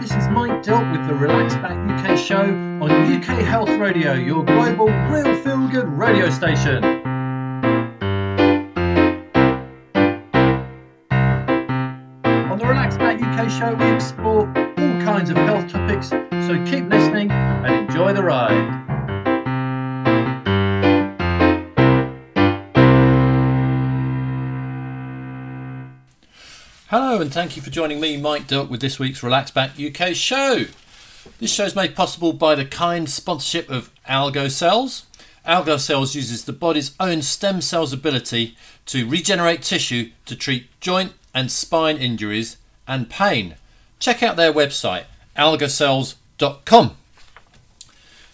This is Mike Dilt with the Relax Back UK show on UK Health Radio, your global real feel good radio station. On the Relax Back UK show, we explore all kinds of health topics, so keep listening and enjoy the ride. Hello, and thank you for joining me, Mike Dilk, with this week's Relax Back UK show. This show is made possible by the kind sponsorship of Algo Cells. Algo Cells uses the body's own stem cells' ability to regenerate tissue to treat joint and spine injuries and pain. Check out their website, algocells.com.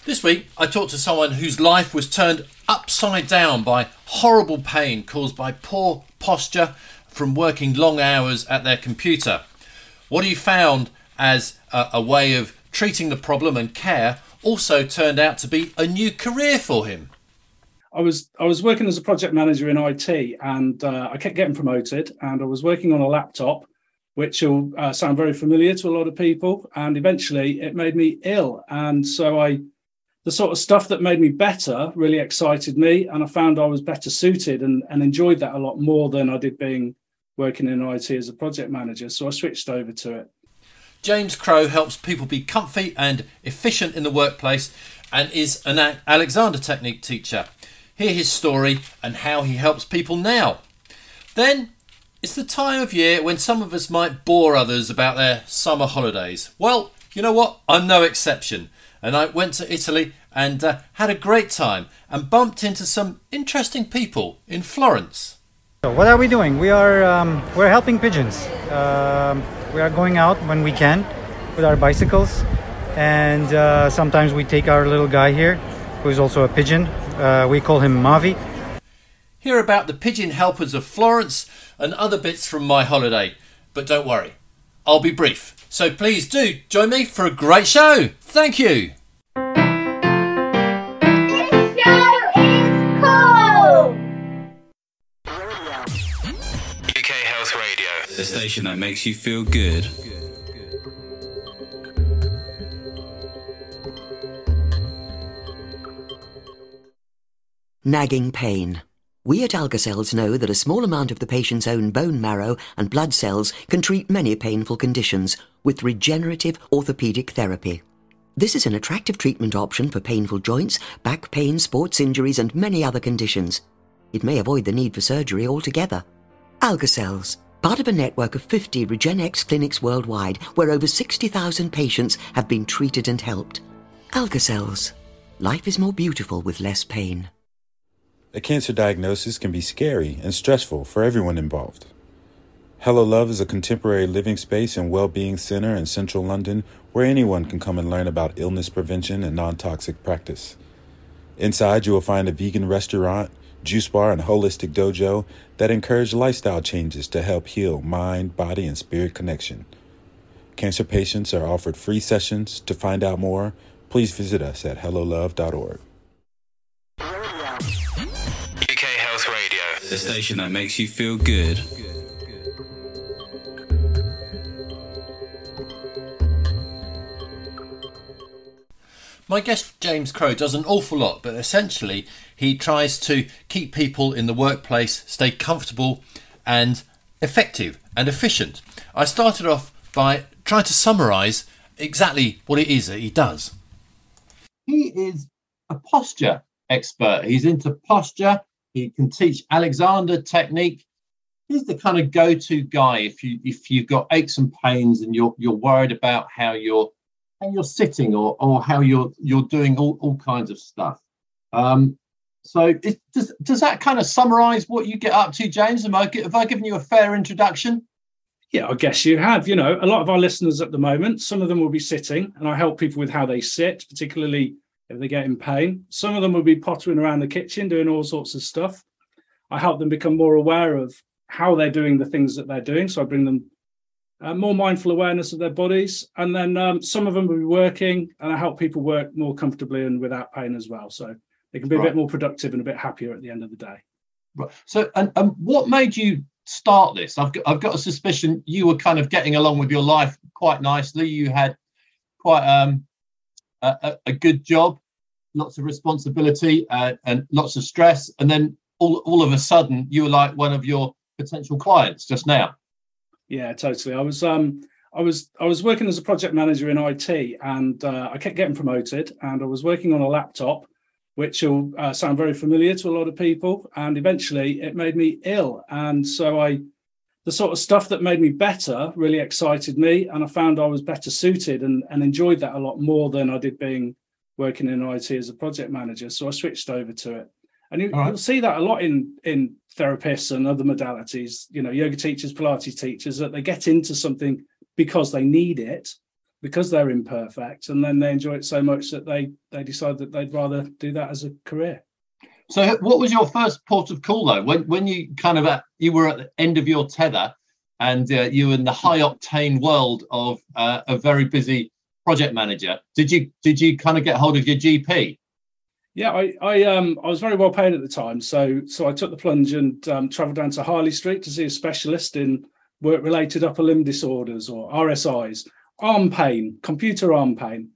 This week, I talked to someone whose life was turned upside down by horrible pain caused by poor posture from working long hours at their computer. What he found as a, a way of treating the problem and care also turned out to be a new career for him. I was I was working as a project manager in IT, and uh, I kept getting promoted. And I was working on a laptop, which will uh, sound very familiar to a lot of people. And eventually, it made me ill, and so I, the sort of stuff that made me better really excited me, and I found I was better suited and, and enjoyed that a lot more than I did being working in IT as a project manager. So I switched over to it. James Crow helps people be comfy and efficient in the workplace and is an Alexander Technique teacher. Hear his story and how he helps people now. Then it's the time of year when some of us might bore others about their summer holidays. Well, you know what? I'm no exception. And I went to Italy and uh, had a great time and bumped into some interesting people in Florence. So what are we doing? We are um, we're helping pigeons. Um, we are going out when we can with our bicycles, and uh, sometimes we take our little guy here, who is also a pigeon. Uh, we call him Mavi. Hear about the pigeon helpers of Florence and other bits from my holiday. But don't worry, I'll be brief. So please do join me for a great show. Thank you. The station that makes you feel good. Nagging pain. We at Algocells know that a small amount of the patient's own bone marrow and blood cells can treat many painful conditions with regenerative orthopedic therapy. This is an attractive treatment option for painful joints, back pain, sports injuries, and many other conditions. It may avoid the need for surgery altogether. Algocells part of a network of 50 Regenexx clinics worldwide where over 60,000 patients have been treated and helped. Algocells. Life is more beautiful with less pain. A cancer diagnosis can be scary and stressful for everyone involved. Hello Love is a contemporary living space and well-being center in central London where anyone can come and learn about illness prevention and non-toxic practice. Inside, you will find a vegan restaurant, juice bar, and holistic dojo that encourage lifestyle changes to help heal mind, body, and spirit connection. Cancer patients are offered free sessions. To find out more, please visit us at hellolove.org. UK Health Radio, the station that makes you feel good. My guest James Crow does an awful lot, but essentially he tries to keep people in the workplace stay comfortable and effective and efficient. I started off by trying to summarize exactly what it is that he does. He is a posture expert. He's into posture. He can teach Alexander technique. He's the kind of go-to guy if you if you've got aches and pains and you're you're worried about how you're how you're sitting or or how you're you're doing all, all kinds of stuff. Um, so it, does does that kind of summarise what you get up to, James? Have I, have I given you a fair introduction? Yeah, I guess you have. You know, a lot of our listeners at the moment, some of them will be sitting, and I help people with how they sit, particularly if they get in pain. Some of them will be pottering around the kitchen doing all sorts of stuff. I help them become more aware of how they're doing the things that they're doing. So I bring them uh, more mindful awareness of their bodies. And then um, some of them will be working, and I help people work more comfortably and without pain as well. So they can be a bit more productive and a bit happier at the end of the day. Right. So, and, and what made you start this? I've got, I've got a suspicion you were kind of getting along with your life quite nicely. You had quite um, a, a, a good job, lots of responsibility uh, and lots of stress, and then all all of a sudden you were like one of your potential clients just now. Yeah, totally. I was um I was I was working as a project manager in IT, and uh, I kept getting promoted, and I was working on a laptop, which will uh, sound very familiar to a lot of people. And eventually, it made me ill, and so I, the sort of stuff that made me better really excited me, and I found I was better suited and and enjoyed that a lot more than I did being working in IT as a project manager. So I switched over to it. And you, right. will see that a lot in in therapists and other modalities, you know, yoga teachers, Pilates teachers, that they get into something because they need it, because they're imperfect, and then they enjoy it so much that they they decide that they'd rather do that as a career. So, what was your first port of call though? When when you kind of at, you were at the end of your tether, and uh, you were in the high octane world of uh, a very busy project manager. Did you did you kind of get hold of your GP? Yeah, I, I um I was very well paid at the time, so so I took the plunge and um, travelled down to Harley Street to see a specialist in work-related upper limb disorders or RSIs, arm pain, computer arm pain,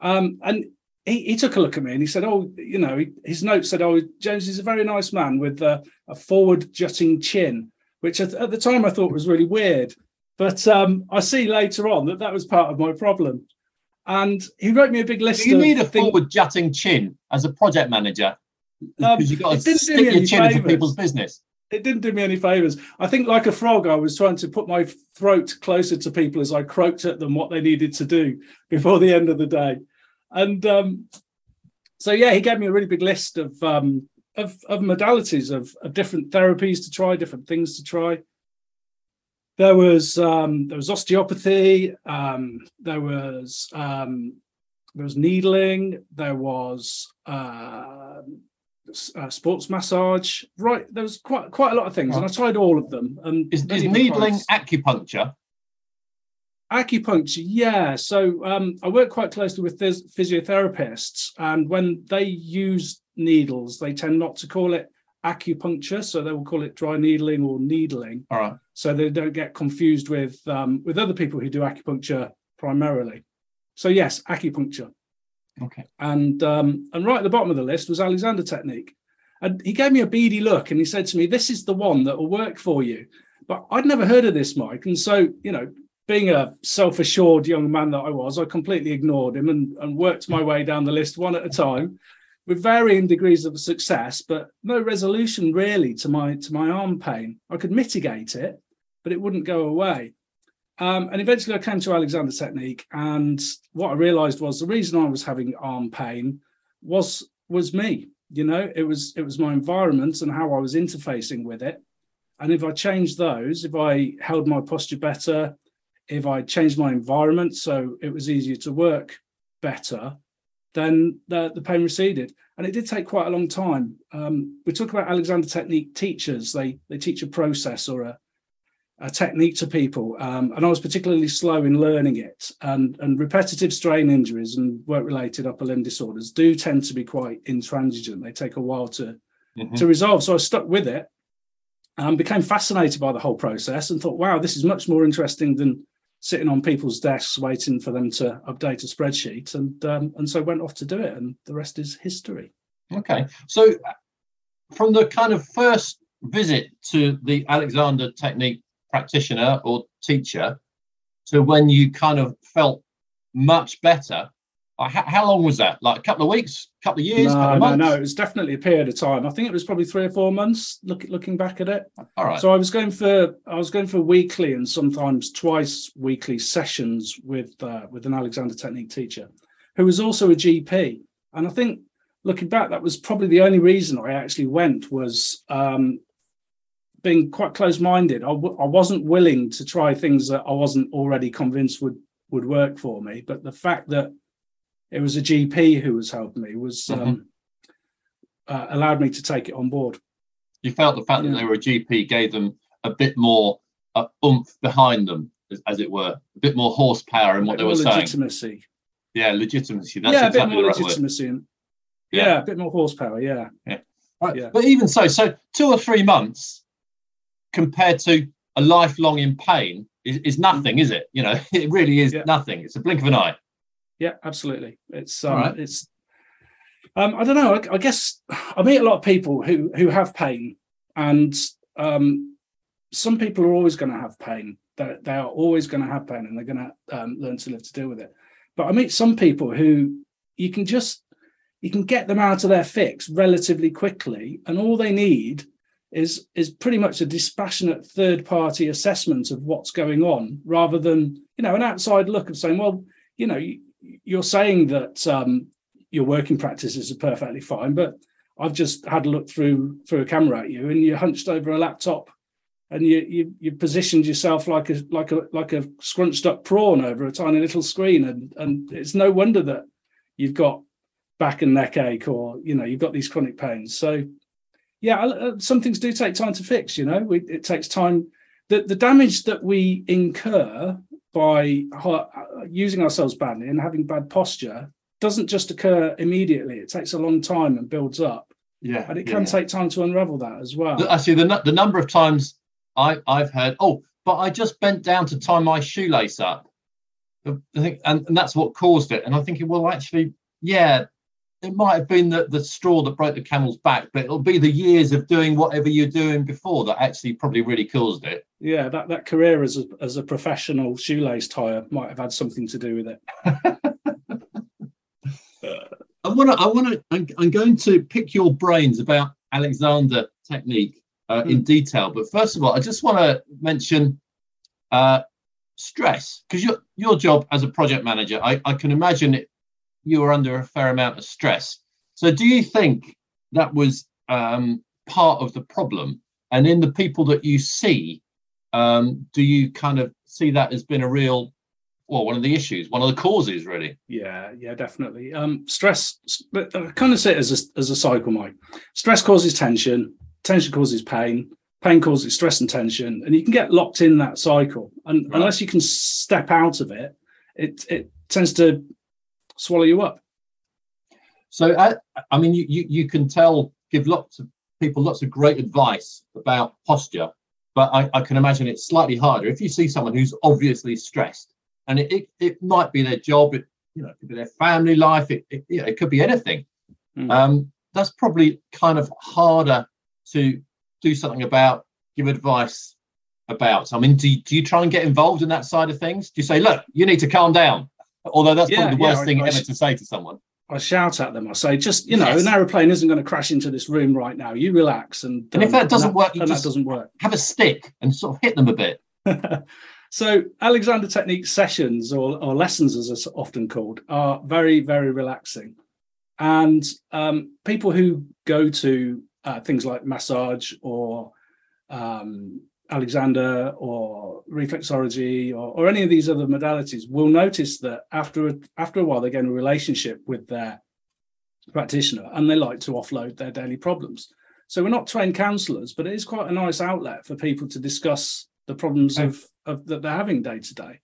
um, and he, he took a look at me and he said, "Oh, you know," he, his note said, "Oh, James is a very nice man with a, a forward-jutting chin," which at, at, the time I thought was really weird, but um, I see later on that that was part of my problem. And he wrote me a big list. Do you need a things- forward jutting chin as a project manager? Um, Because you've got to stick your chin into people's business. It didn't do me any favors. I think, like a frog, I was trying to put my throat closer to people as I croaked at them what they needed to do before the end of the day. And um, so, yeah, he gave me a really big list of um, of, of modalities of, of different therapies to try, different things to try. There was um, there was osteopathy. Um, there was um, there was needling. There was uh, uh, sports massage. Right, there was quite quite a lot of things, and I tried all of them. And Is, is needling acupuncture? acupuncture? Yeah. So um, I work quite closely with phys- physiotherapists, and when they use needles, they tend not to call it acupuncture, so they will call it dry needling or needling, All right. so they don't get confused with um, with other people who do acupuncture primarily. So yes, acupuncture. Okay. and um, and right at the bottom of the list was Alexander Technique. And he gave me a beady look and he said to me, This is the one that will work for you. But I'd never heard of this, Mike. And so, you know, being a self assured young man that I was, I completely ignored him and, and worked my way down the list one at a time with varying degrees of success, but no resolution really to my to my arm pain. I could mitigate it, but it wouldn't go away. Um, and eventually I came to Alexander Technique, and what I realized was the reason I was having arm pain was was me. You know, it was it was my environment and how I was interfacing with it. And if I changed those, if I held my posture better, if I changed my environment so it was easier to work better, then the, the pain receded. And it did take quite a long time. Um, we talk about Alexander Technique teachers. They they teach a process or a a technique to people, um, and I was particularly slow in learning it. And and repetitive strain injuries and work-related upper limb disorders do tend to be quite intransigent. They take a while to Mhm. to resolve. So I stuck with it, and became fascinated by the whole process, and thought, wow, this is much more interesting than sitting on people's desks waiting for them to update a spreadsheet. And um, and so went off to do it, and the rest is history. Okay. So, uh, from the kind of first visit to the Alexander Technique practitioner or teacher to when you kind of felt much better, how, long was that? Like a couple of weeks, couple of years, couple No, of no, no. It was definitely a period of time. I think it was probably three or four months. Look, looking back at it. All right. So I was going for I was going for weekly and sometimes twice weekly sessions with uh, with an Alexander Technique teacher, who was also a GP. And I think looking back, that was probably the only reason I actually went was um, being quite close minded. I w- I wasn't willing to try things that I wasn't already convinced would would work for me. But the fact that it was a GP who was helping me was um, uh, allowed me to take it on board. you felt the fact Yeah. that they were a GP gave them a bit more uh, oomph behind them, as, as it were, a bit more horsepower in what they were more saying. legitimacy. Yeah, legitimacy. That's yeah, a bit exactly more the right word. legitimacy. and- Yeah. Yeah. a bit more horsepower. Yeah. Right. Yeah. But even so, so two or three months compared to a lifelong in pain, is, is nothing, is it? You know, it really is Yeah. nothing. It's a blink of an eye. Yeah, absolutely. It's um, Alright. it's. Um, I don't know. I, I guess I meet a lot of people who who have pain, and um, some people are always going to have pain. They, they are always going to have pain, and they're going to um, learn to live to deal with it. But I meet some people who you can just you can get them out of their fix relatively quickly, and all they need is is pretty much a dispassionate third party assessment of what's going on, rather than you know an outside look of saying, well, you know, you, you're saying that um, your working practices are perfectly fine, but I've just had a look through through a camera at you, and you're hunched over a laptop, and you you you positioned yourself like a like a like a scrunched up prawn over a tiny little screen, and and it's no wonder that you've got back and neck ache, or you know you've got these chronic pains. So yeah, uh, some things do take time to fix. You know, we, it takes time. The the damage that we incur by ha- using ourselves badly and having bad posture doesn't just occur immediately. It takes a long time and builds up, Yeah. and it can take time to unravel that as well. Actually, the, the number of times I, I've heard, oh, but I just bent down to tie my shoelace up. I think, and, and that's what caused it. And I think, well, actually, yeah, it might have been the, the straw that broke the camel's back, but it'll be the years of doing whatever you're doing before that actually probably really caused it. yeah, that, that career as a, as a professional shoelace tire might have had something to do with it. I want to. I want to. I'm, I'm going to pick your brains about Alexander technique uh, in detail. But first of all, I just want to mention uh, stress because your your job as a project manager, I, I can imagine it, you were under a fair amount of stress. So, do you think that was um, part of the problem? And in the people that you see, um, do you kind of see that as been a real, well, one of the issues, one of the causes, really? Yeah, yeah, definitely. Um, stress, but I kind of see it as a, as a cycle, Mike. Stress causes tension, tension causes pain, pain causes stress and tension, and you can get locked in that cycle. And Right. unless you can step out of it, it it tends to swallow you up. So, uh, I mean, you, you you can tell, give lots of people lots of great advice about posture, but I, I can imagine it's slightly harder if you see someone who's obviously stressed, and it, it, it might be their job, it you know, it could be their family life, it it, you know, it could be anything. Mm. Um, that's probably kind of harder to do something about, give advice about. I mean, do do you try and get involved in that side of things? Do you say, look, you need to calm down? Although that's Yeah, probably the worst I- thing I ever sh- to say to someone. I shout at them. I say, just you know, Yes. an aeroplane isn't going to crash into this room right now. You relax, and And if um, that doesn't work, you and just- that doesn't work. Have a stick and sort of hit them a bit. so Alexander Technique sessions or, or lessons, as it's often called, are very, very relaxing. And um, people who go to uh, things like massage or um, Alexander or reflexology or, or any of these other modalities will notice that after a, after a while they get in a relationship with their practitioner and they like to offload their daily problems. So we're not trained counselors, but it is quite a nice outlet for people to discuss the problems of, of that they're having day to day.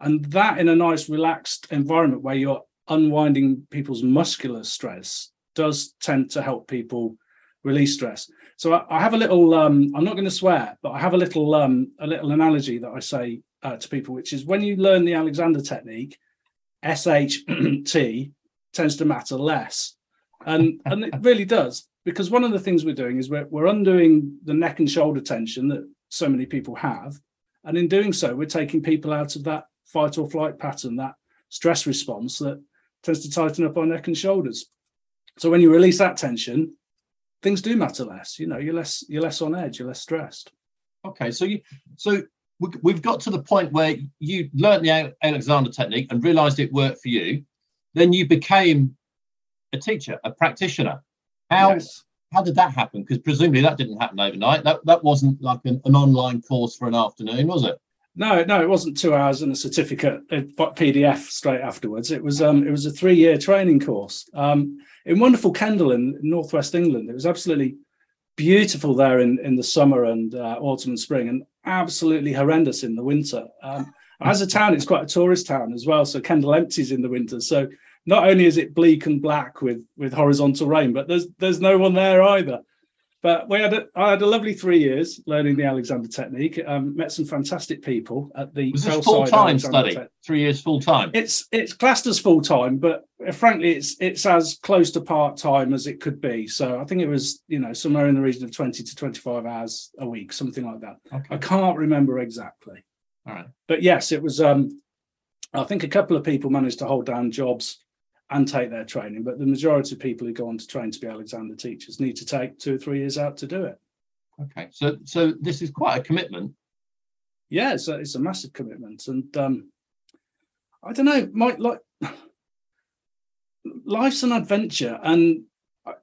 And that in a nice relaxed environment where you're unwinding people's muscular stress does tend to help people release stress. So I, I have a little um, I'm not going to swear, but I have a little um, a little analogy that I say uh, to people, which is when you learn the Alexander technique, SHT tends to matter less. And and it really does because one of the things we're doing is we're we're undoing the neck and shoulder tension that so many people have, and in doing so, we're taking people out of that fight or flight pattern, that stress response that tends to tighten up our neck and shoulders. So when you release that tension, things do matter less. You know, you're less you're less on edge, you're less stressed. Okay, so you so we- we've got to the point where you learnt the Alexander technique and realised it worked for you. Then you became a teacher, a practitioner. How Yes. how did that happen? Because presumably that didn't happen overnight. That that wasn't like an, an online course for an afternoon, was it? No, no, it wasn't two hours and a certificate but PDF straight afterwards. It was um, it was a three year training course um, in wonderful Kendal in northwest England. It was absolutely beautiful there in, in the summer and uh, autumn and spring, and absolutely horrendous in the winter. Um, as a town, it's quite a tourist town as well. So Kendal empties in the winter. So not only is it bleak and black with with horizontal rain, but there's there's no one there either. But we had a, I had a lovely three years learning the Alexander technique. Um, met some fantastic people at the Was this full time study? Tech- Three years full time. It's it's classed as full time, but frankly, it's it's as close to part time as it could be. So I think it was you know somewhere in the region of twenty to twenty five hours a week, something like that. I can't remember exactly, All right. but yes, it was. Um, I think a couple of people managed to hold down jobs and take their training, but the majority of people who go on to train to be Alexander teachers need to take two or three years out to do it. Okay. So so this is quite a commitment. yeah, it's a, it's a massive commitment, and um, I don't know, Mike. Like, life's an adventure, and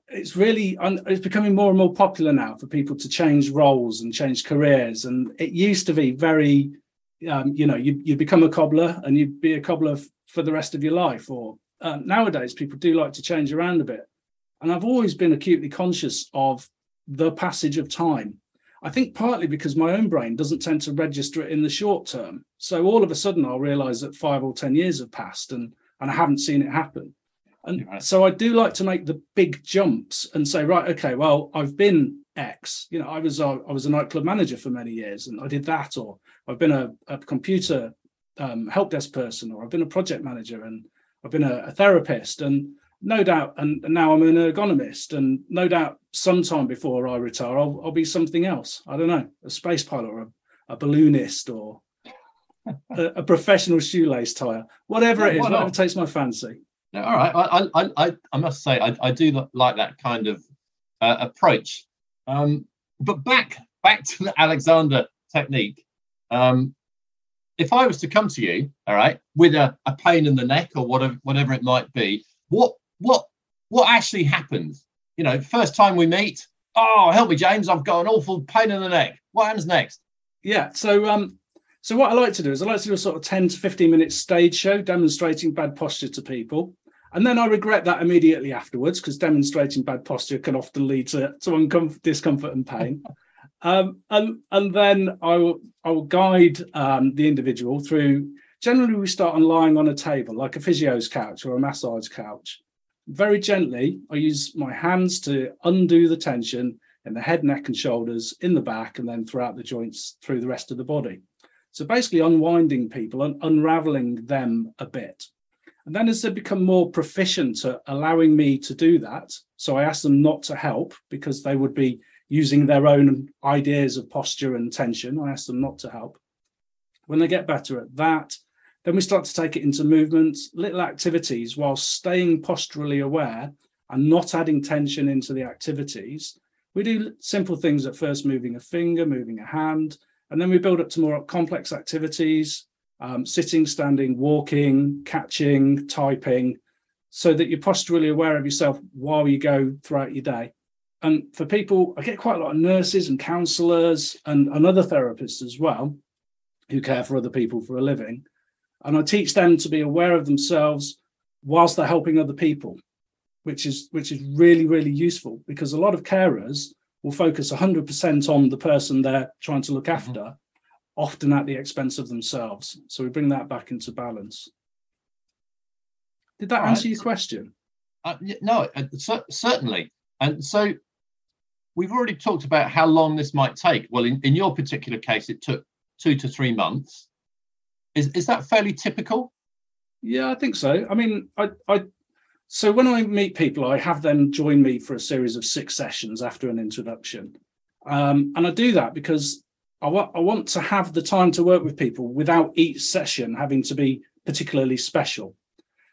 it's really it's becoming more and more popular now for people to change roles and change careers. And it used to be very, um, you know, you you become a cobbler and you'd be a cobbler f- for the rest of your life. Or um, nowadays, people do like to change around a bit, and I've always been acutely conscious of the passage of time. I think partly because my own brain doesn't tend to register it in the short term. So all of a sudden I'll realize that five or 10 years have passed and, and I haven't seen it happen. And Right. so I do like to make the big jumps and say, right, okay, well, I've been X. You know, I was a, I was a nightclub manager for many years and I did that, or I've been a, a computer um, help desk person, or I've been a project manager and I've been a, a therapist. And no doubt, and, and now I'm an ergonomist, and no doubt sometime before I retire, I'll, I'll be something else. I don't know, a space pilot or a, a balloonist or a, a professional shoelace tire, whatever it is, whatever takes my fancy. No, all right. I, I, I, I must say, I, I do like that kind of uh, approach. Um, but back, back to the Alexander technique. Um, if I was to come to you, all right, with a, a pain in the neck or whatever, whatever it might be, what, what, what actually happens? You know, first time we meet. Oh, help me, James! I've got an awful pain in the neck. What happens next? Yeah. So um so what I like to do is I like to do a sort of 10 to 15 minute stage show demonstrating bad posture to people. And then I regret that immediately afterwards because demonstrating bad posture can often lead to, to uncomfort, discomfort and pain. um, and and then I will I will guide um, the individual through. Generally, we start on lying on a table, like a physio's couch or a massage couch. Very gently, I use my hands to undo the tension in the head, neck, and shoulders, in the back, and then throughout the joints through the rest of the body. So basically, unwinding people and unraveling them a bit. And then as they become more proficient at allowing me to do that, so I ask them not to help because they would be using their own ideas of posture and tension. I ask them not to help. When they get better at that, then we start to take it into movements, little activities while staying posturally aware and not adding tension into the activities. We do simple things at first, moving a finger, moving a hand, and then we build up to more complex activities, um, sitting, standing, walking, catching, typing, so that you're posturally aware of yourself while you go throughout your day. And for people, I get quite a lot of nurses and counselors and, and other therapists as well who care for other people for a living. And I teach them to be aware of themselves whilst they're helping other people, which is which is really, really useful because a lot of carers will focus 100% on the person they're trying to look after, often at the expense of themselves. So we bring that back into balance. Did that All answer right. your question? Uh, no, uh, cer- certainly. And so we've already talked about how long this might take. Well, in, in your particular case, it took two to three months. Is, is that fairly typical? Yeah, I think so. I mean, I, I, so when I meet people, I have them join me for a series of six sessions after an introduction, um, and I do that because I want I want to have the time to work with people without each session having to be particularly special.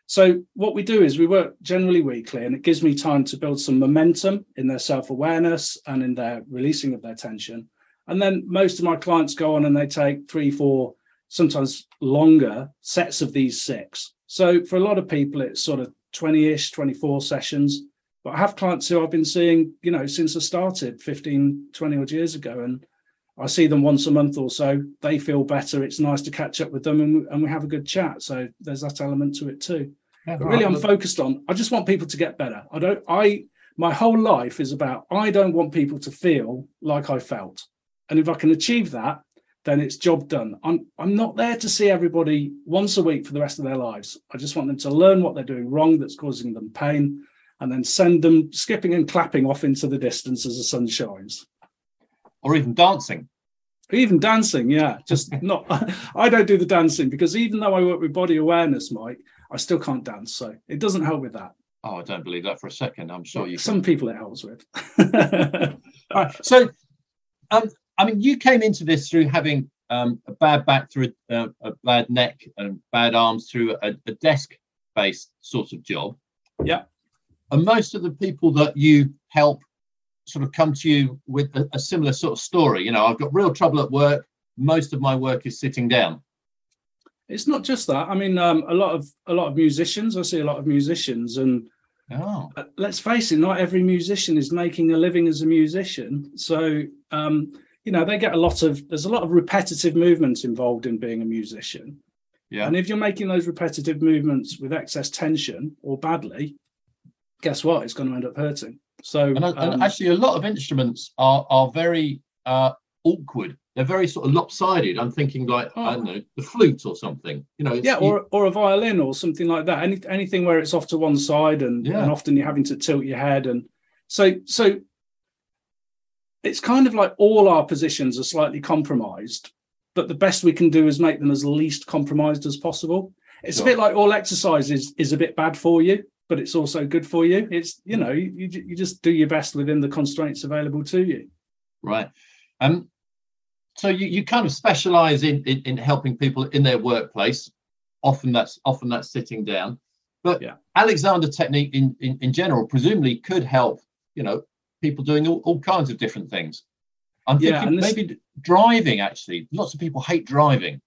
So what we do is we work generally weekly, and it gives me time to build some momentum in their self awareness and in their releasing of their tension. And then most of my clients go on and they take three, four sometimes longer sets of these six. So for a lot of people, it's sort of 20 ish, 24 sessions. But I have clients who I've been seeing, you know, since I started 15, 20 odd years ago. And I see them once a month or so. They feel better. It's nice to catch up with them and we, and we have a good chat. So there's that element to it too. But really, I'm focused on, I just want people to get better. I don't, I, my whole life is about, I don't want people to feel like I felt. And if I can achieve that, then it's job done. I'm I'm not there to see everybody once a week for the rest of their lives. I just want them to learn what they're doing wrong that's causing them pain, and then send them skipping and clapping off into the distance as the sun shines. Or even dancing. Even dancing, yeah. Just not, I don't do the dancing because even though I work with body awareness, Mike, I still can't dance. So it doesn't help with that. Oh, I don't believe that for a second. I'm sure you. Some people it helps with. All right. So, um, I mean, you came into this through having um, a bad back, through a, uh, a bad neck, and bad arms through a, a desk-based sort of job. Yeah. And most of the people that you help sort of come to you with a, a similar sort of story. You know, I've got real trouble at work. Most of my work is sitting down. It's not just that. I mean, um, a lot of a lot of musicians. I see a lot of musicians, and Oh, uh, let's face it, not every musician is making a living as a musician. So, um, you know, they get a lot of, there's a lot of repetitive movements involved in being a musician. yeah. And if you're making those repetitive movements with excess tension or badly, guess what? It's going to end up hurting. So, And, and um, actually, a lot of instruments are are very uh, awkward. They're very sort of lopsided. I'm thinking like I don't know the flute or something. You know, it's, yeah, you- or, or a violin or something like that. Any, anything where it's off to one side and, Yeah. and often you're having to tilt your head. And so, so it's kind of like all our positions are slightly compromised, but the best we can do is make them as least compromised as possible. It's Sure. a bit like all exercise is, is a bit bad for you, but it's also good for you. It's, you know, you, you just do your best within the constraints available to you. right. Um, so you, you kind of specialize in, in in helping people in their workplace. Often that's often that's sitting down. But Yeah. Alexander technique in, in in general presumably could help. You know, people doing all, all kinds of different things. I'm Yeah, thinking this- maybe driving. Actually, lots of people hate driving.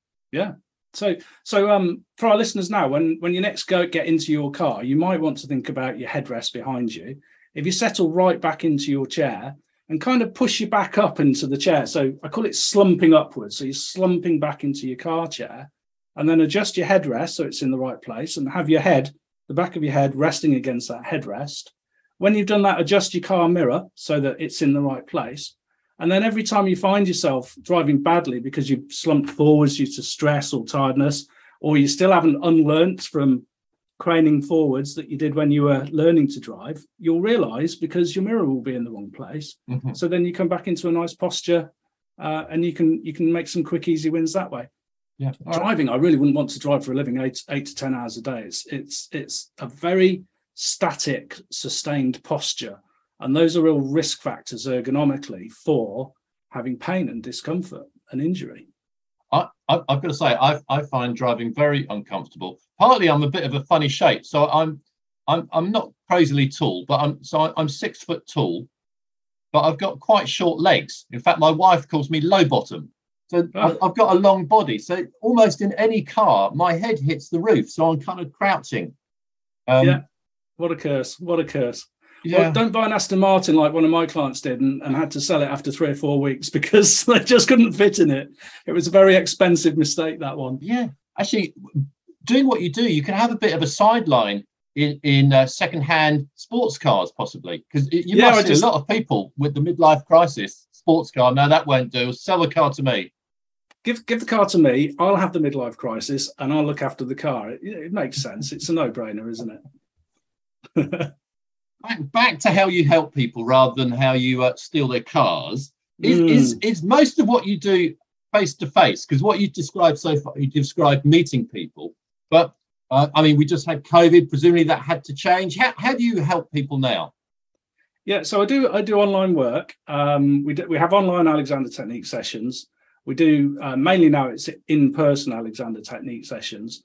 So, so um, for our listeners now, when when you next go get into your car, you might want to think about your headrest behind you. If you settle right back into your chair and kind of push you back up into the chair, so I call it slumping upwards. So you're slumping back into your car chair, and then adjust your headrest so it's in the right place, and have your head, the back of your head, resting against that headrest. When you've done that, adjust your car mirror so that it's in the right place. And then every time you find yourself driving badly because you've slumped forwards due to stress or tiredness, or you still haven't unlearnt from craning forwards that you did when you were learning to drive, you'll realize because your mirror will be in the wrong place. Mhm. So then you come back into a nice posture uh, and you can you can make some quick, easy wins that way. Yeah. All right. Driving, I really wouldn't want to drive for a living eight eight to ten hours a day. It's it's it's a very static, sustained posture. And those are real risk factors ergonomically for having pain and discomfort and injury. I, I, I've got to say, I, I find driving very uncomfortable. Partly, I'm a bit of a funny shape, so I'm, I'm, I'm not crazily tall, but I'm, so I'm six foot tall, but I've got quite short legs. In fact, my wife calls me low bottom. So I've, I've got a long body. So almost in any car, my head hits the roof, so I'm kind of crouching. Um, Yeah. What a curse! What a curse! Yeah. Well, don't buy an Aston Martin like one of my clients did and, and had to sell it after three or four weeks because they just couldn't fit in it. It was a very expensive mistake, that one. Yeah, actually, doing what you do, you can have a bit of a sideline in in uh, second-hand sports cars, possibly, because you Yeah, must see just- a lot of people with the midlife crisis. Sports car, no, that won't do. Sell the car to me. Give give the car to me. I'll have the midlife crisis and I'll look after the car. It, it makes sense. It's a no brainer, isn't it? Back, back to how you help people rather than how you uh, steal their cars. Is, is Mm. is most of what you do face to face? Because what you described so far, you described meeting people, but uh, I mean, we just had COVID. Presumably, that had to change. How how do you help people now? Yeah, so I do I do online work. Um, we do, we have online Alexander Technique sessions. We do uh, mainly now it's in person Alexander Technique sessions.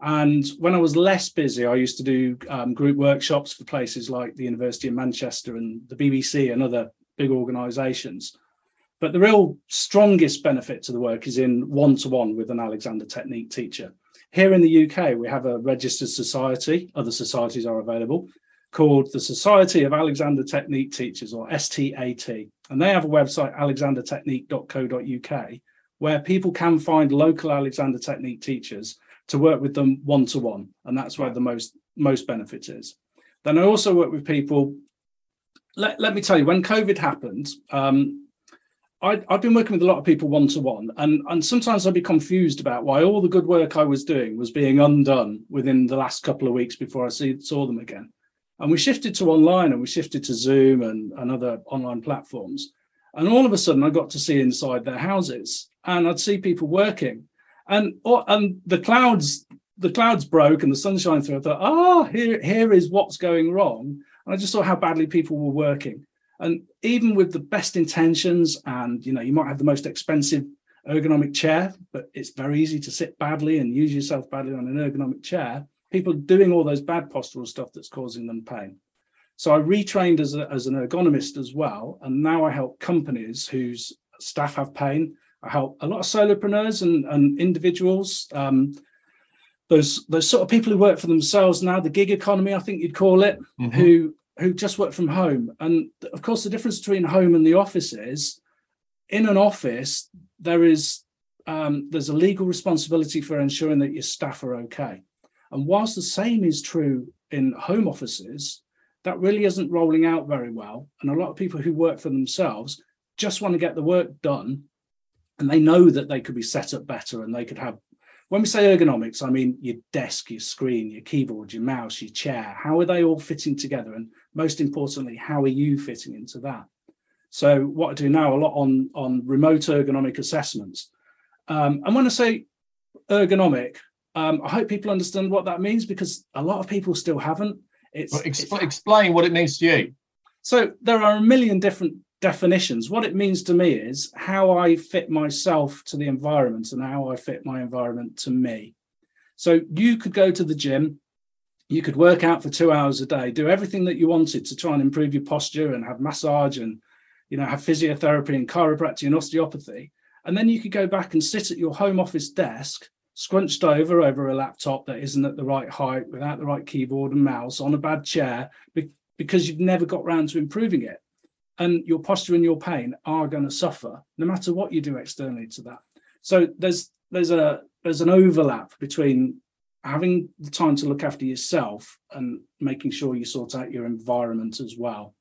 And when I was less busy, I used to do um, group workshops for places like the University of Manchester and the BBC and other big organisations. But the real strongest benefit to the work is in one to one with an Alexander Technique teacher. Here in the UK, we have a registered society, other societies are available, called the Society of Alexander Technique Teachers, or STAT. And they have a website, alexandertechnique.co.uk, where people can find local Alexander Technique teachers to work with them one to one. And that's where the most, most benefit is. Then I also work with people. Let, let me tell you, when COVID happened, um, I, I've been working with a lot of people one to one, and and sometimes I'd be confused about why all the good work I was doing was being undone within the last couple of weeks before I see, saw them again. And we shifted to online and we shifted to Zoom and, and other online platforms. And all of a sudden, I got to see inside their houses and I'd see people working. And, oh, and the clouds the clouds broke and the sunshine through. I thought, oh, here, here is what's going wrong. And I just saw how badly people were working. And even with the best intentions, and you know, you might have the most expensive ergonomic chair, but it's very easy to sit badly and use yourself badly on an ergonomic chair. People doing all those bad postural stuff that's causing them pain. So I retrained as, a, as an ergonomist as well. And now I help companies whose staff have pain. Help a lot of solopreneurs and, and individuals, um, those those sort of people who work for themselves now, the gig economy, I think you'd call it, mm-hmm. who who just work from home. And of course, the difference between home and the office is in an office, there is um, there's a legal responsibility for ensuring that your staff are okay. And whilst the same is true in home offices, that really isn't rolling out very well. And a lot of people who work for themselves just want to get the work done. And they know that they could be set up better and they could have, when we say ergonomics, I mean your desk, your screen, your keyboard, your mouse, your chair. How are they all fitting together? And most importantly, how are you fitting into that? So what I do now a lot on on remote ergonomic assessments. Um, and when I say ergonomic, um, I hope people understand what that means because a lot of people still haven't. It's, well, exp- it's explain what it means to you. So there are a million different definitions. What it means to me is how I fit myself to the environment and how I fit my environment to me. So you could go to the gym, you could work out for two hours a day, do everything that you wanted to try and improve your posture and have massage and you know, have physiotherapy and chiropractic and osteopathy. And then you could go back and sit at your home office desk, scrunched over over a laptop that isn't at the right height, without the right keyboard and mouse, on a bad chair, because you've never got round to improving it. And your posture and your pain are going to suffer, no matter what you do externally to that. So there's there's a there's an overlap between having the time to look after yourself and making sure you sort out your environment as well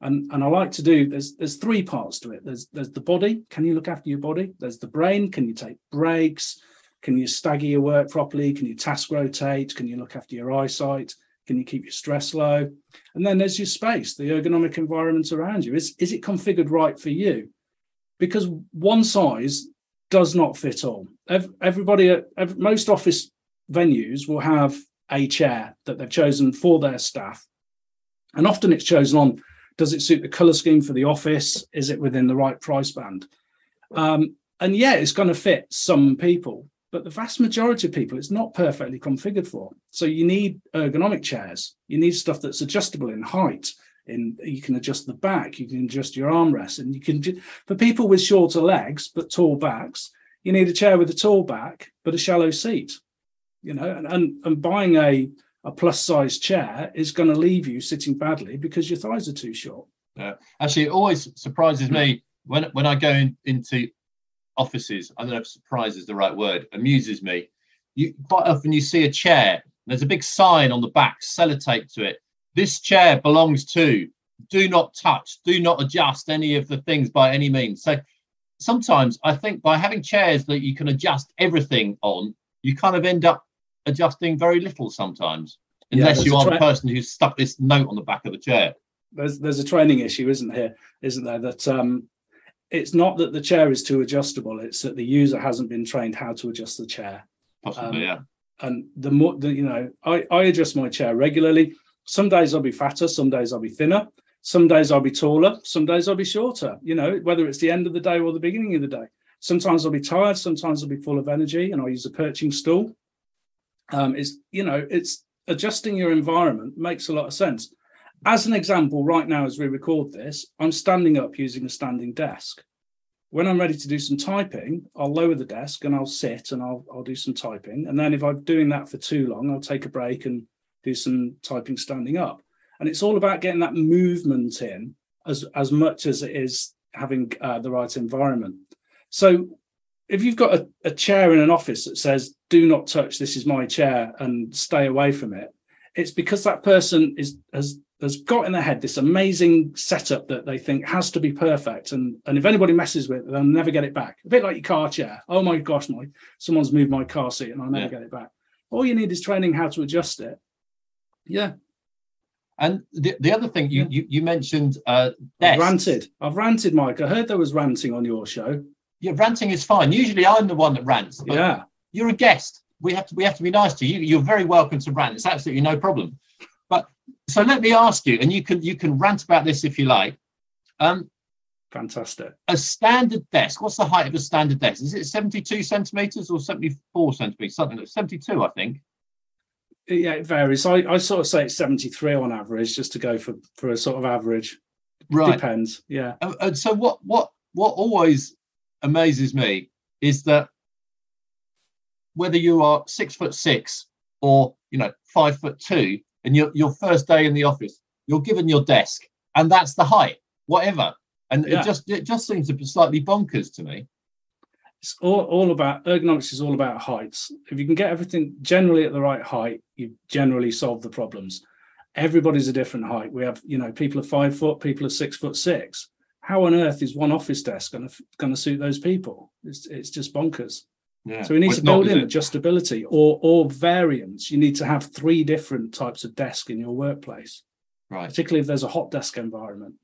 and and I like to do there's there's three parts to it. There's there's the body. Can you look after your body? There's the brain. Can you take breaks? Can you stagger your work properly? Can you task rotate? Can you look after your eyesight? Can you keep your stress low? And then there's your space, the ergonomic environment around you. Is is it configured right for you? Because one size does not fit all. Everybody at most office venues will have a chair that they've chosen for their staff, and often it's chosen on does it suit the color scheme for the office? Is it within the right price band? Um, and yeah, it's going to fit some people, but the vast majority of people, it's not perfectly configured for. So you need ergonomic chairs. You need stuff that's adjustable in height. In you can adjust the back, you can adjust your armrest, and you can for people with shorter legs but tall backs, you need a chair with a tall back but a shallow seat. You know, and and, and buying a a plus size chair is going to leave you sitting badly because your thighs are too short. Yeah. Actually, it always surprises me when when I go in, into offices. I don't know if surprise is the right word. Amuses me. You quite often you see a chair. There's a big sign on the back, sellotape to it. This chair belongs to. Do not touch. Do not adjust any of the things by any means. So sometimes I think by having chairs that you can adjust everything on, you kind of end up adjusting very little sometimes, unless yeah, you are tra- the person who's stuck this note on the back of the chair. There's there's a training issue, isn't here? Isn't there? That um, it's not that the chair is too adjustable; it's that the user hasn't been trained how to adjust the chair. Possibly, um, yeah. And the more, the, you know, I, I adjust my chair regularly. Some days I'll be fatter, some days I'll be thinner, some days I'll be taller, some days I'll be shorter. You know, whether it's the end of the day or the beginning of the day. Sometimes I'll be tired, sometimes I'll be full of energy, and I'll use a perching stool um, is you know it's adjusting your environment makes a lot of sense as an example right now as we record this i'm standing up using a standing desk. When i'm ready to do some typing i'll lower the desk and i'll sit and i'll, I'll do some typing. And then if i'm doing that for too long i'll take a break and do some typing standing up. And it's all about getting that movement in as as much as it is having uh, the right environment. So if you've got a, a chair in an office that says do not touch this is my chair and stay away from it it's because that person is has has got in their head this amazing setup that they think has to be perfect and and if anybody messes with it they'll never get it back a bit like your car chair oh my gosh my someone's moved my car seat and i'll never yeah. get it back all you need is training how to adjust it yeah And the, the other thing you you, you mentioned uh, I've ranted. I've ranted, Mike. I heard there was ranting on your show. Yeah, ranting is fine. Usually, I'm the one that rants. Yeah. you're a guest. We have to we have to be nice to you. You're very welcome to rant. It's absolutely no problem. So let me ask you, and you can you can rant about this if you like. Um, Fantastic. a standard desk. What's the height of a standard desk? Is it 72 centimeters or 74 centimeters? Something like 72, I think. Yeah, it varies. I, I sort of say it's 73 on average, just to go for, for a sort of average. Right. Depends. Yeah. And, and so what what what always amazes me is that whether you are six foot six or you know five foot two, and your your first day in the office, you're given your desk, and that's the height, whatever. And Yeah. it just it just seems to be slightly bonkers to me. It's all, all about ergonomics is all about heights. If you can get everything generally at the right height, you generally solve the problems. Everybody's a different height. We have, you know, people are five foot, people are six foot six. How on earth is one office desk going to going to suit those people? It's it's just bonkers. Yeah. So we need Well, to it's not, build in adjustability or or variants. You need to have three different types of desk in your workplace, right. particularly if there's a hot desk environment.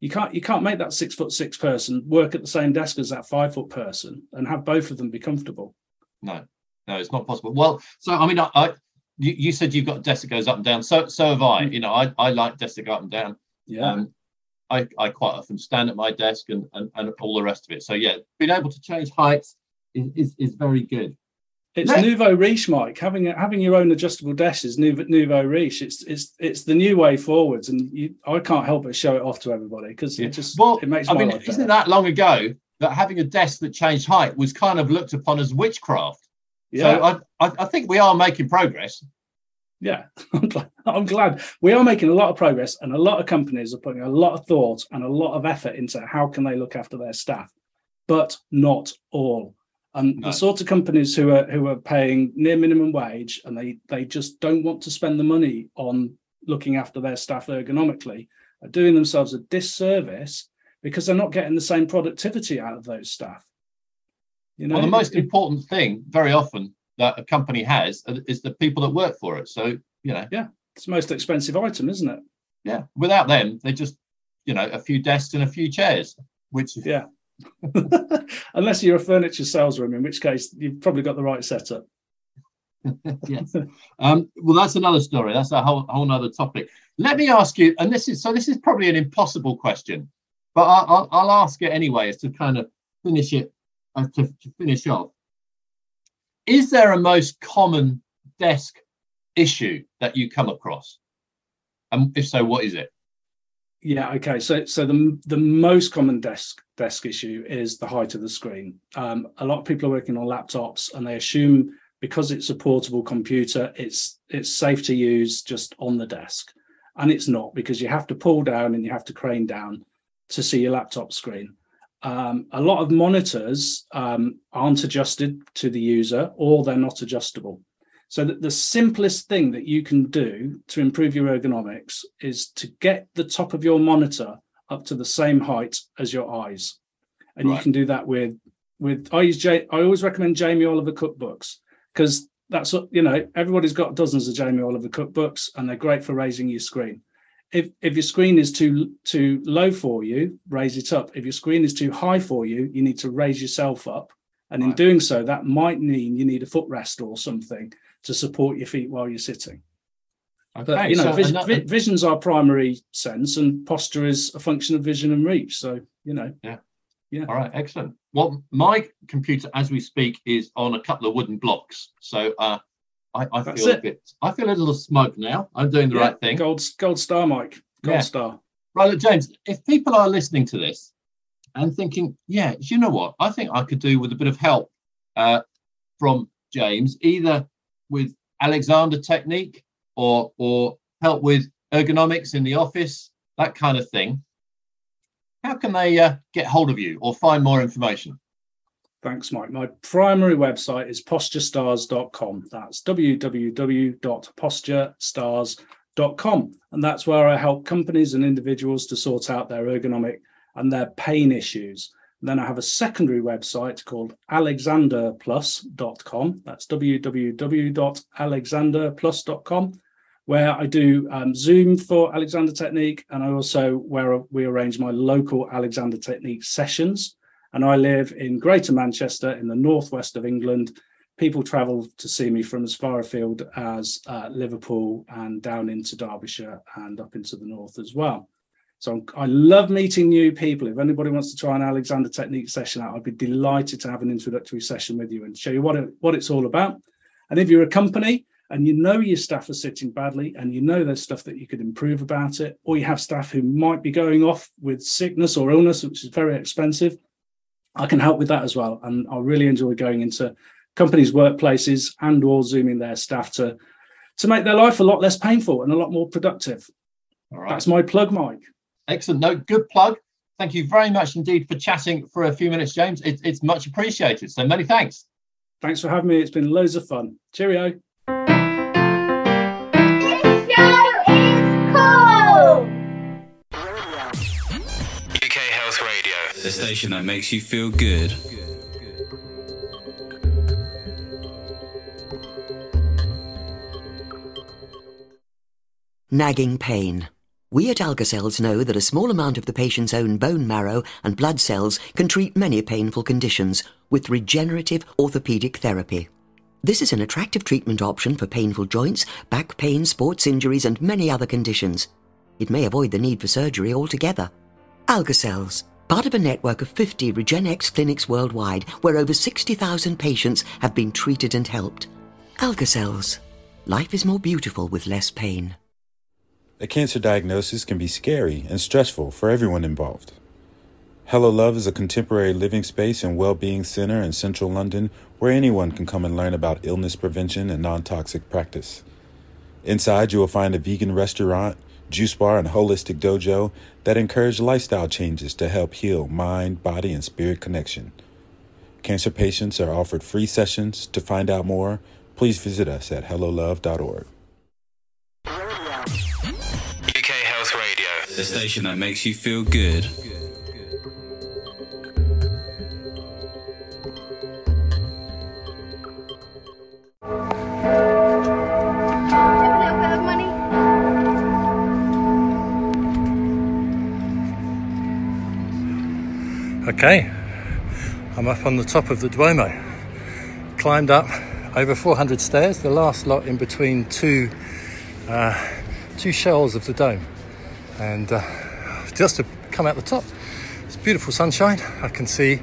You can't you can't make that six foot six person work at the same desk as that five foot person and have both of them be comfortable. No, no, it's not possible. Well, so I mean, I, I you, you said you've got a desk that goes up and down. So so have I. Mm. You know, I, I like desks that go up and down. Yeah. Um, I, I quite often stand at my desk and, and, and all the rest of it. So yeah, being able to change heights is, is, very good. It's No. nouveau riche, Mike. Having having your own adjustable desk is nouveau, nouveau riche. It's it's it's the new way forwards, and you, I can't help but show it off to everybody because Yeah. it just Well, it makes I mean, isn't better. that long ago that having a desk that changed height was kind of looked upon as witchcraft? Yeah, So I, I, I think we are making progress. yeah. I'm glad, I'm glad we are making a lot of progress, and a lot of companies are putting a lot of thought and a lot of effort into how can they look after their staff, but not all. And No. the sort of companies who are who are paying near minimum wage and they they just don't want to spend the money on looking after their staff ergonomically are doing themselves a disservice because they're not getting the same productivity out of those staff. You know, Well, the most it- important thing very often that a company has is the people that work for it. So, you know, yeah, it's the most expensive item, isn't it? yeah, without them, they're just, you know, a few desks and a few chairs, which Yeah. Unless you're a furniture sales room, in which case you've probably got the right setup. yes. Um, well, that's another story. That's a whole whole other topic. Let me ask you, and this is so. This is probably an impossible question, but I, I'll, I'll ask it anyway, as to kind of finish it, uh, to, to finish off. Is there a most common desk issue that you come across? And if so, what is it? Yeah. Okay. So, so the the most common desk desk issue is the height of the screen. Um, a lot of people are working on laptops, and they assume because it's a portable computer, it's it's safe to use just on the desk, and it's not because you have to pull down and you have to crane down to see your laptop screen. Um, a lot of monitors um, aren't adjusted to the user, or they're not adjustable. So that the simplest thing that you can do to improve your ergonomics is to get the top of your monitor up to the same height as your eyes, and you can do that with with. I use J. I always recommend Jamie Oliver cookbooks because that's what- you know everybody's got dozens of Jamie Oliver cookbooks, and they're great for raising your screen. If if your screen is too too low for you, raise it up. If your screen is too high for you, you need to raise yourself up. And in doing so, that might mean you need a footrest or something to support your feet while you're sitting. But you know, so vis- ano- vi- vision's our primary sense, and posture is a function of vision and reach. So you know, yeah, yeah. All right, excellent. Well, my computer, as we speak, is on a couple of wooden blocks. So uh, I, I feel a bit, I feel a little smug now. I'm doing the yeah, right thing. Gold gold star, Mike. Gold Yeah. star. Right, look, James, if people are listening to this and thinking, yeah, you know what? I think I could do with a bit of help uh, from James, either with Alexander technique or or help with ergonomics in the office, that kind of thing. How can they uh, get hold of you or find more information? Thanks, Mike. My primary website is posturestars.com. That's www.posturestars.com. And that's where I help companies and individuals to sort out their ergonomic and their pain issues. Then I have a secondary website called alexanderplus.com. That's www.alexanderplus.com. where I do um, Zoom for Alexander Technique, and I also where we arrange my local Alexander Technique sessions. And I live in Greater Manchester in the northwest of England. People travel to see me from as far afield as uh, Liverpool and down into Derbyshire and up into the north as well. So I love meeting new people. If anybody wants to try an Alexander Technique session out, I'd be delighted to have an introductory session with you and show you what it, what it's all about. And if you're a company and you know your staff are sitting badly and you know there's stuff that you could improve about it, or you have staff who might be going off with sickness or illness, which is very expensive, I can help with that as well. And I really enjoy going into companies' workplaces and or zooming their staff to to make their life a lot less painful and a lot more productive. All right. That's my plug, Mike. Excellent. No, good plug. Thank you very much indeed for chatting for a few minutes, James. It, it's much appreciated. So many thanks. Thanks for having me. It's been loads of fun. Cheerio. UK Health Radio. The station that makes you feel good. Nagging pain. We at Algocells know that a small amount of the patient's own bone marrow and blood cells can treat many painful conditions with regenerative orthopedic therapy. This is an attractive treatment option for painful joints, back pain, sports injuries, and many other conditions. It may avoid the need for surgery altogether. Algocells, part of a network of 50 Regenexx clinics worldwide where over 60,000 patients have been treated and helped. Algocells. Life is more beautiful with less pain. A cancer diagnosis can be scary and stressful for everyone involved. Hello Love is a contemporary living space and well-being center in central London where anyone can come and learn about illness prevention and non-toxic practice. Inside you will find a vegan restaurant, juice bar, and holistic dojo that encourage lifestyle changes to help heal mind, body, and spirit connection. Cancer patients are offered free sessions. To find out more, please visit us at hellolove.org. the station that makes you feel good. Okay, I'm up on the top of the Duomo. Climbed up over 400 stairs, the last lot in between two uh, two shells of the dome, and uh, just to come out the top, it's beautiful sunshine. I can see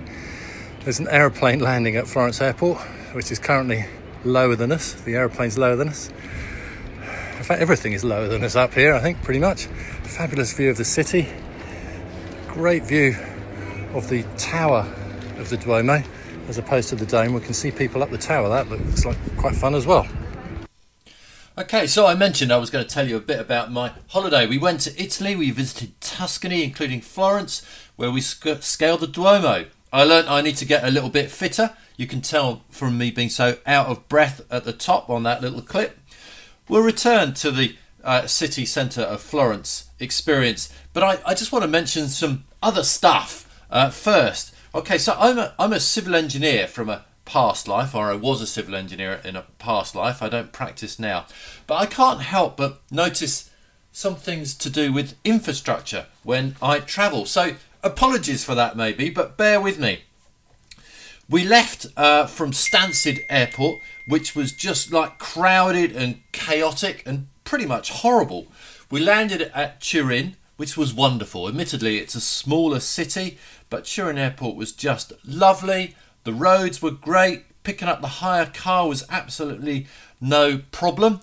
there's an aeroplane landing at Florence Airport, which is currently lower than us. The aeroplane's lower than us. In fact, everything is lower than us up here. I think pretty much. Fabulous view of the city. Great view of the tower of the Duomo as opposed to the dome. We can see people up the tower. That looks like quite fun as well. Okay, so I mentioned I was going to tell you a bit about my holiday. We went to Italy, we visited Tuscany, including Florence, where we sc- scaled the Duomo. I learnt I need to get a little bit fitter. You can tell from me being so out of breath at the top on that little clip. We'll return to the uh, city centre of Florence experience, but I, I just want to mention some other stuff uh, first, okay, so I'm a, I'm a civil engineer from a past life, or I was a civil engineer in a past life. I don't practice now. But I can't help but notice some things to do with infrastructure when I travel. So apologies for that, maybe, but bear with me. We left uh, from Stansted Airport, which was just like crowded and chaotic and pretty much horrible. We landed at Turin, which was wonderful. Admittedly, it's a smaller city, but Turin Airport was just lovely. The roads were great. Picking up the hire car was absolutely no problem.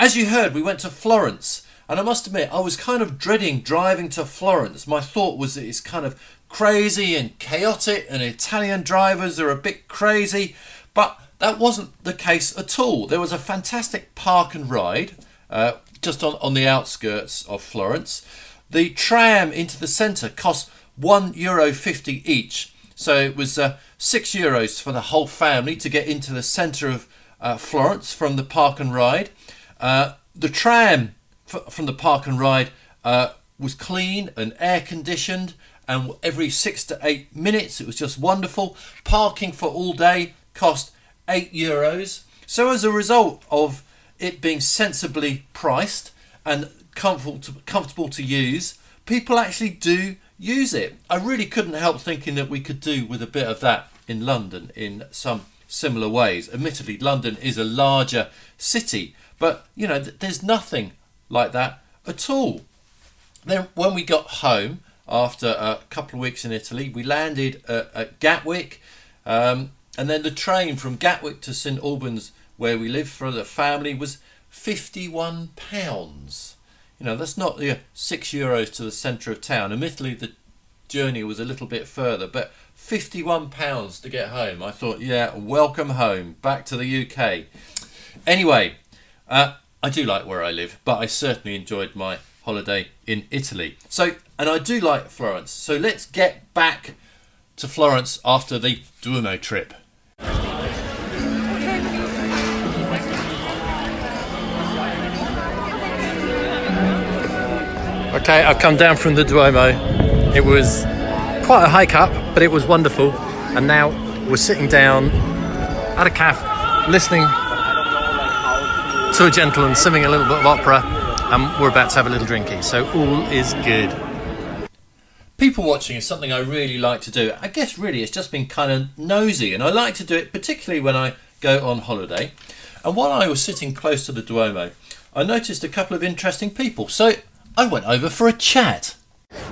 As you heard, we went to Florence, and I must admit, I was kind of dreading driving to Florence. My thought was that it's kind of crazy and chaotic, and Italian drivers are a bit crazy, but that wasn't the case at all. There was a fantastic park and ride uh, just on, on the outskirts of Florence. The tram into the centre cost one euro fifty each. So it was uh, six euros for the whole family to get into the centre of uh, Florence from the park and ride. Uh, the tram f- from the park and ride uh, was clean and air conditioned, and every six to eight minutes it was just wonderful. Parking for all day cost eight euros. So as a result of it being sensibly priced and comfortable to, comfortable to use, people actually do use it. I really couldn't help thinking that we could do with a bit of that in London in some similar ways. Admittedly, London is a larger city, but you know, th- there's nothing like that at all. Then, when we got home after a couple of weeks in Italy, we landed at, at Gatwick, um, and then the train from Gatwick to St Albans, where we live for the family, was fifty-one pounds. You know, that's not the six euros to the centre of town. Admittedly, the journey was a little bit further, but fifty-one pounds to get home. I thought, yeah, welcome home, back to the UK. Anyway, uh, I do like where I live, but I certainly enjoyed my holiday in Italy. So, and I do like Florence. So let's get back to Florence after the Duomo trip. Okay, I've come down from the Duomo. It was quite a hike up, but it was wonderful. And now we're sitting down at a cafe, listening to a gentleman singing a little bit of opera, and we're about to have a little drinky. So all is good. People watching is something I really like to do. I guess really it's just been kind of nosy, and I like to do it particularly when I go on holiday. And while I was sitting close to the Duomo, I noticed a couple of interesting people. So I went over for a chat.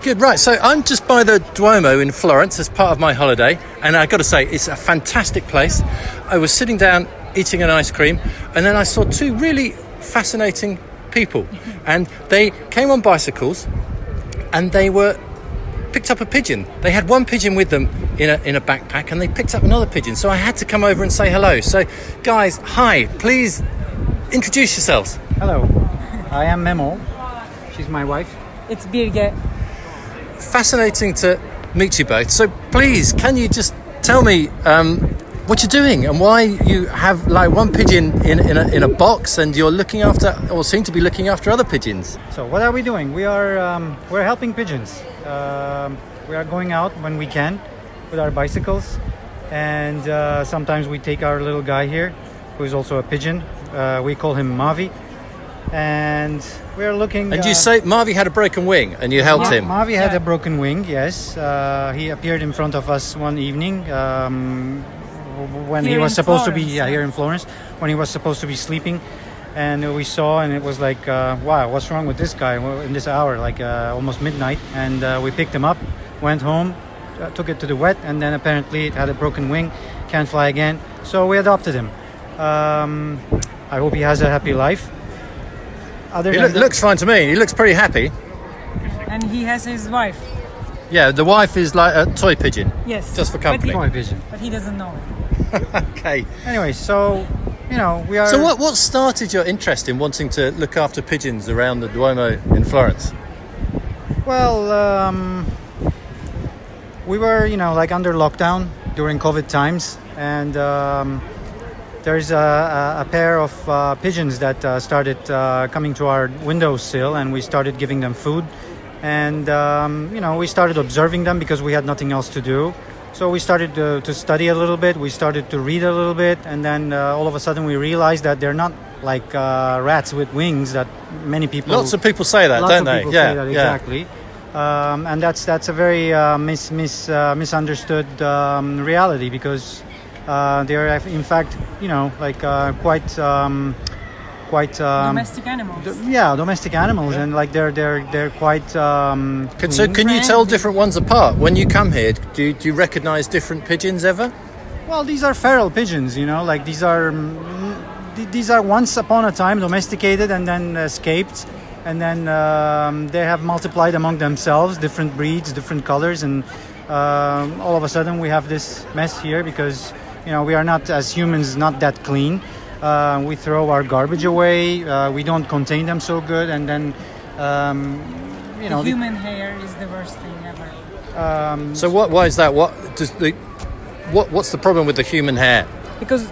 Good, right. So I'm just by the Duomo in Florence as part of my holiday, and I've got to say, it's a fantastic place. I was sitting down eating an ice cream, and then I saw two really fascinating people, and they came on bicycles, and they were picked up a pigeon. They had one pigeon with them in a, in a backpack, and they picked up another pigeon. So I had to come over and say hello. So, guys, hi. Please introduce yourselves. Hello, I am Memo. She's my wife. It's Birge. fascinating to meet you both. So please, can you just tell me um, what you're doing and why you have like one pigeon in, in, a, in a box and you're looking after or seem to be looking after other pigeons? So what are we doing? We are um, we're helping pigeons. Um, we are going out when we can with our bicycles, and uh, sometimes we take our little guy here, who is also a pigeon. Uh, we call him Mavi, and we are looking. And uh, you say Marvy had a broken wing and you helped Ma- him. Mavi had a broken wing. Yes, uh, he appeared in front of us one evening um, w- when he was in supposed to be yeah, yeah. here in Florence when he was supposed to be sleeping, and we saw and it was like uh, wow, what's wrong with this guy in this hour, like uh, almost midnight, and uh, we picked him up, went home, uh, took it to the vet, and then apparently it had a broken wing, can't fly again, so we adopted him. Um, I hope he has a happy life. Other He than loo- that- looks fine to me. He looks pretty happy. And he has his wife. Yeah, the wife is like a toy pigeon. Yes. Just for But company. he, Toy pigeon. but he doesn't know. It. Okay. Anyway, so you know we are. So what, what started your interest in wanting to look after pigeons around the Duomo in Florence? Well, um, we were, you know, like under lockdown during COVID times, and um, there's a, a, pair of uh, pigeons that uh, started uh, coming to our windowsill, and we started giving them food, and um, you know, we started observing them because we had nothing else to do. So we started to, to study a little bit. We started to read a little bit, and then uh, all of a sudden we realized that they're not like uh, rats with wings that many people. Lots of people say that, don't they? yeah, that yeah. exactly. Um, and that's that's a very uh, mis, mis, uh, misunderstood um, reality because uh, they are in fact you know like uh, quite um, quite um, Domestic animals. d- yeah domestic animals and like they're they're they're quite um, Can, so can you tell different ones apart? When you come here, do you, do you recognise different pigeons ever? Well, these are feral pigeons, you know, like these are mm, these are once upon a time domesticated and then escaped, and then um, they have multiplied among themselves, different breeds, different colors, and um, all of a sudden we have this mess here because you know we are not as humans not that clean. Uh, we throw our garbage away. Uh, we don't contain them so good, and then um, you know the the- human hair is the worst thing ever. um, So what? Why is that? What does the what? What's the problem with the human hair? Because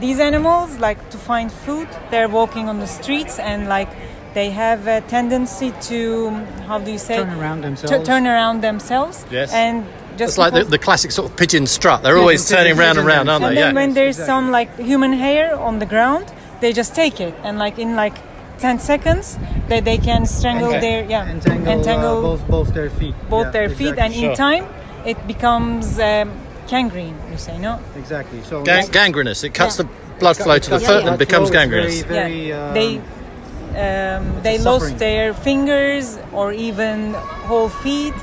these animals like to find food. They're walking on the streets and like they have a tendency to how do you say turn around Tu- themselves. turn around themselves. Yes. And just It's like the, the classic sort of pigeon strut. They're always Pigeon- turning round and pigeon round, aren't and they? then Yeah. when there's exactly. some like human hair on the ground, they just take it and like in like 10 seconds they, they can strangle Okay. their yeah entangle, entangle uh, both both their feet. both Yeah, their feet exactly. and in time it becomes um, gangrene you say no exactly. So Gang- gangrenous. It cuts Yeah. the blood flow to the foot blood and becomes flow gangrenous. Very, very, yeah um, they um, they suffering. lost their fingers or even whole feet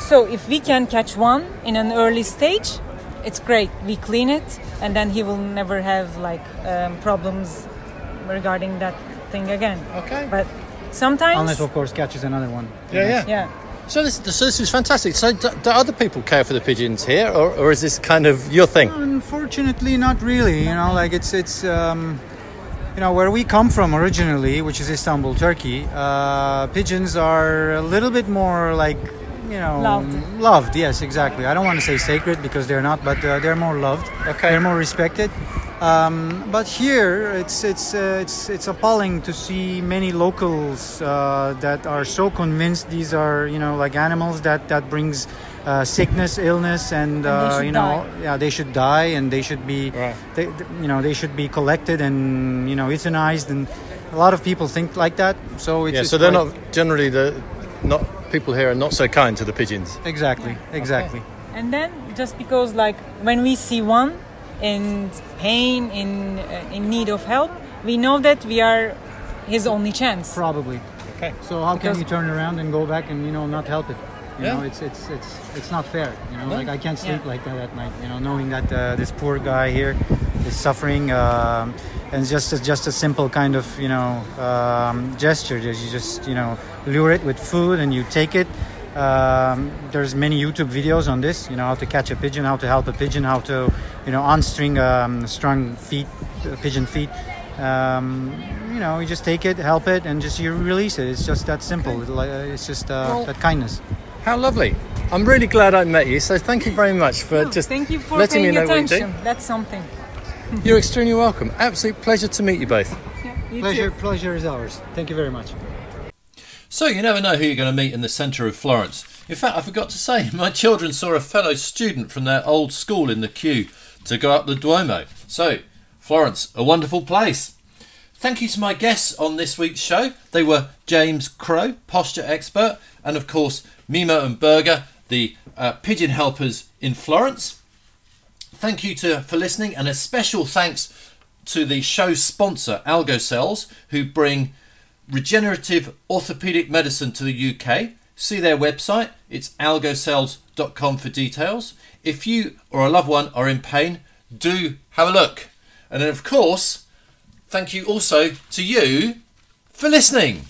so if we can catch one in an early stage it's great we clean it and then he will never have like um, problems regarding that thing again Okay. but sometimes unless of course catches another one. Yeah, yeah. yeah So this, so this is fantastic. So do, do other people care for the pigeons here, or, or is this kind of your thing? Unfortunately, not really. You know, like it's it's um, you know where we come from originally, which is Istanbul, Turkey. Uh, pigeons are a little bit more like you know Loved. Loved, yes, exactly. I don't want to say sacred because they're not, but uh, they're more loved. Okay. They're more respected. Um, but here, it's it's uh, it's it's appalling to see many locals uh, that are so convinced these are you know like animals that that brings uh, sickness, illness, and, they uh, should you know die. yeah they should die and they should be Right. they, you know they should be collected and you know euthanized and a lot of people think like that. So it's Yeah. it's So they're quite- not generally the not people here are not so kind to the pigeons. exactly exactly. and then just because like when we see one in pain in uh, in need of help we know that we are his only chance Probably. Okay. So how can Because- you turn around and go back and you know not help it? You Yeah. know, it's it's it's it's not fair. You know, No. like I can't sleep Yeah. like that at night. You know, knowing that uh, this poor guy here is suffering, um, and just a, just a simple kind of you know um, gesture. Just you just you know lure it with food and you take it. Um, there's many YouTube videos on this. You know how to catch a pigeon, how to help a pigeon, how to you know unstring um, strong feet, uh, pigeon feet. Um, you know, you just take it, help it, and just you release it. It's just that simple. It's uh, It's just uh, Well- that kindness. How lovely! I'm really glad I met you. So thank you very much for just thank you for letting me paying know what you do. attention that's something You're extremely welcome. Absolute pleasure to meet you both. yeah, you Pleasure, too. pleasure is ours. Thank you very much. So you never know who you're going to meet in the centre of Florence. In fact, I forgot to say, my children saw a fellow student from their old school in the queue to go up the Duomo. So, Florence, a wonderful place. Thank you to my guests on this week's show. They were James Crow, posture expert, and of course Mimo and Berger, the uh, pigeon helpers in Florence. Thank you to for listening, and a special thanks to the show's sponsor, Algocells, who bring regenerative orthopedic medicine to the UK. See their website, it's algocells.com for details. If you or a loved one are in pain, do have a look. And then, of course, thank you also to you for listening.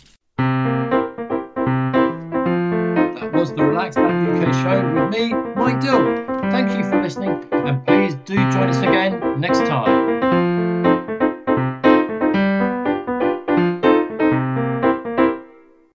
That was the Relax Back UK show with me, Mike Dill. Thank you for listening, and please do join us again next time.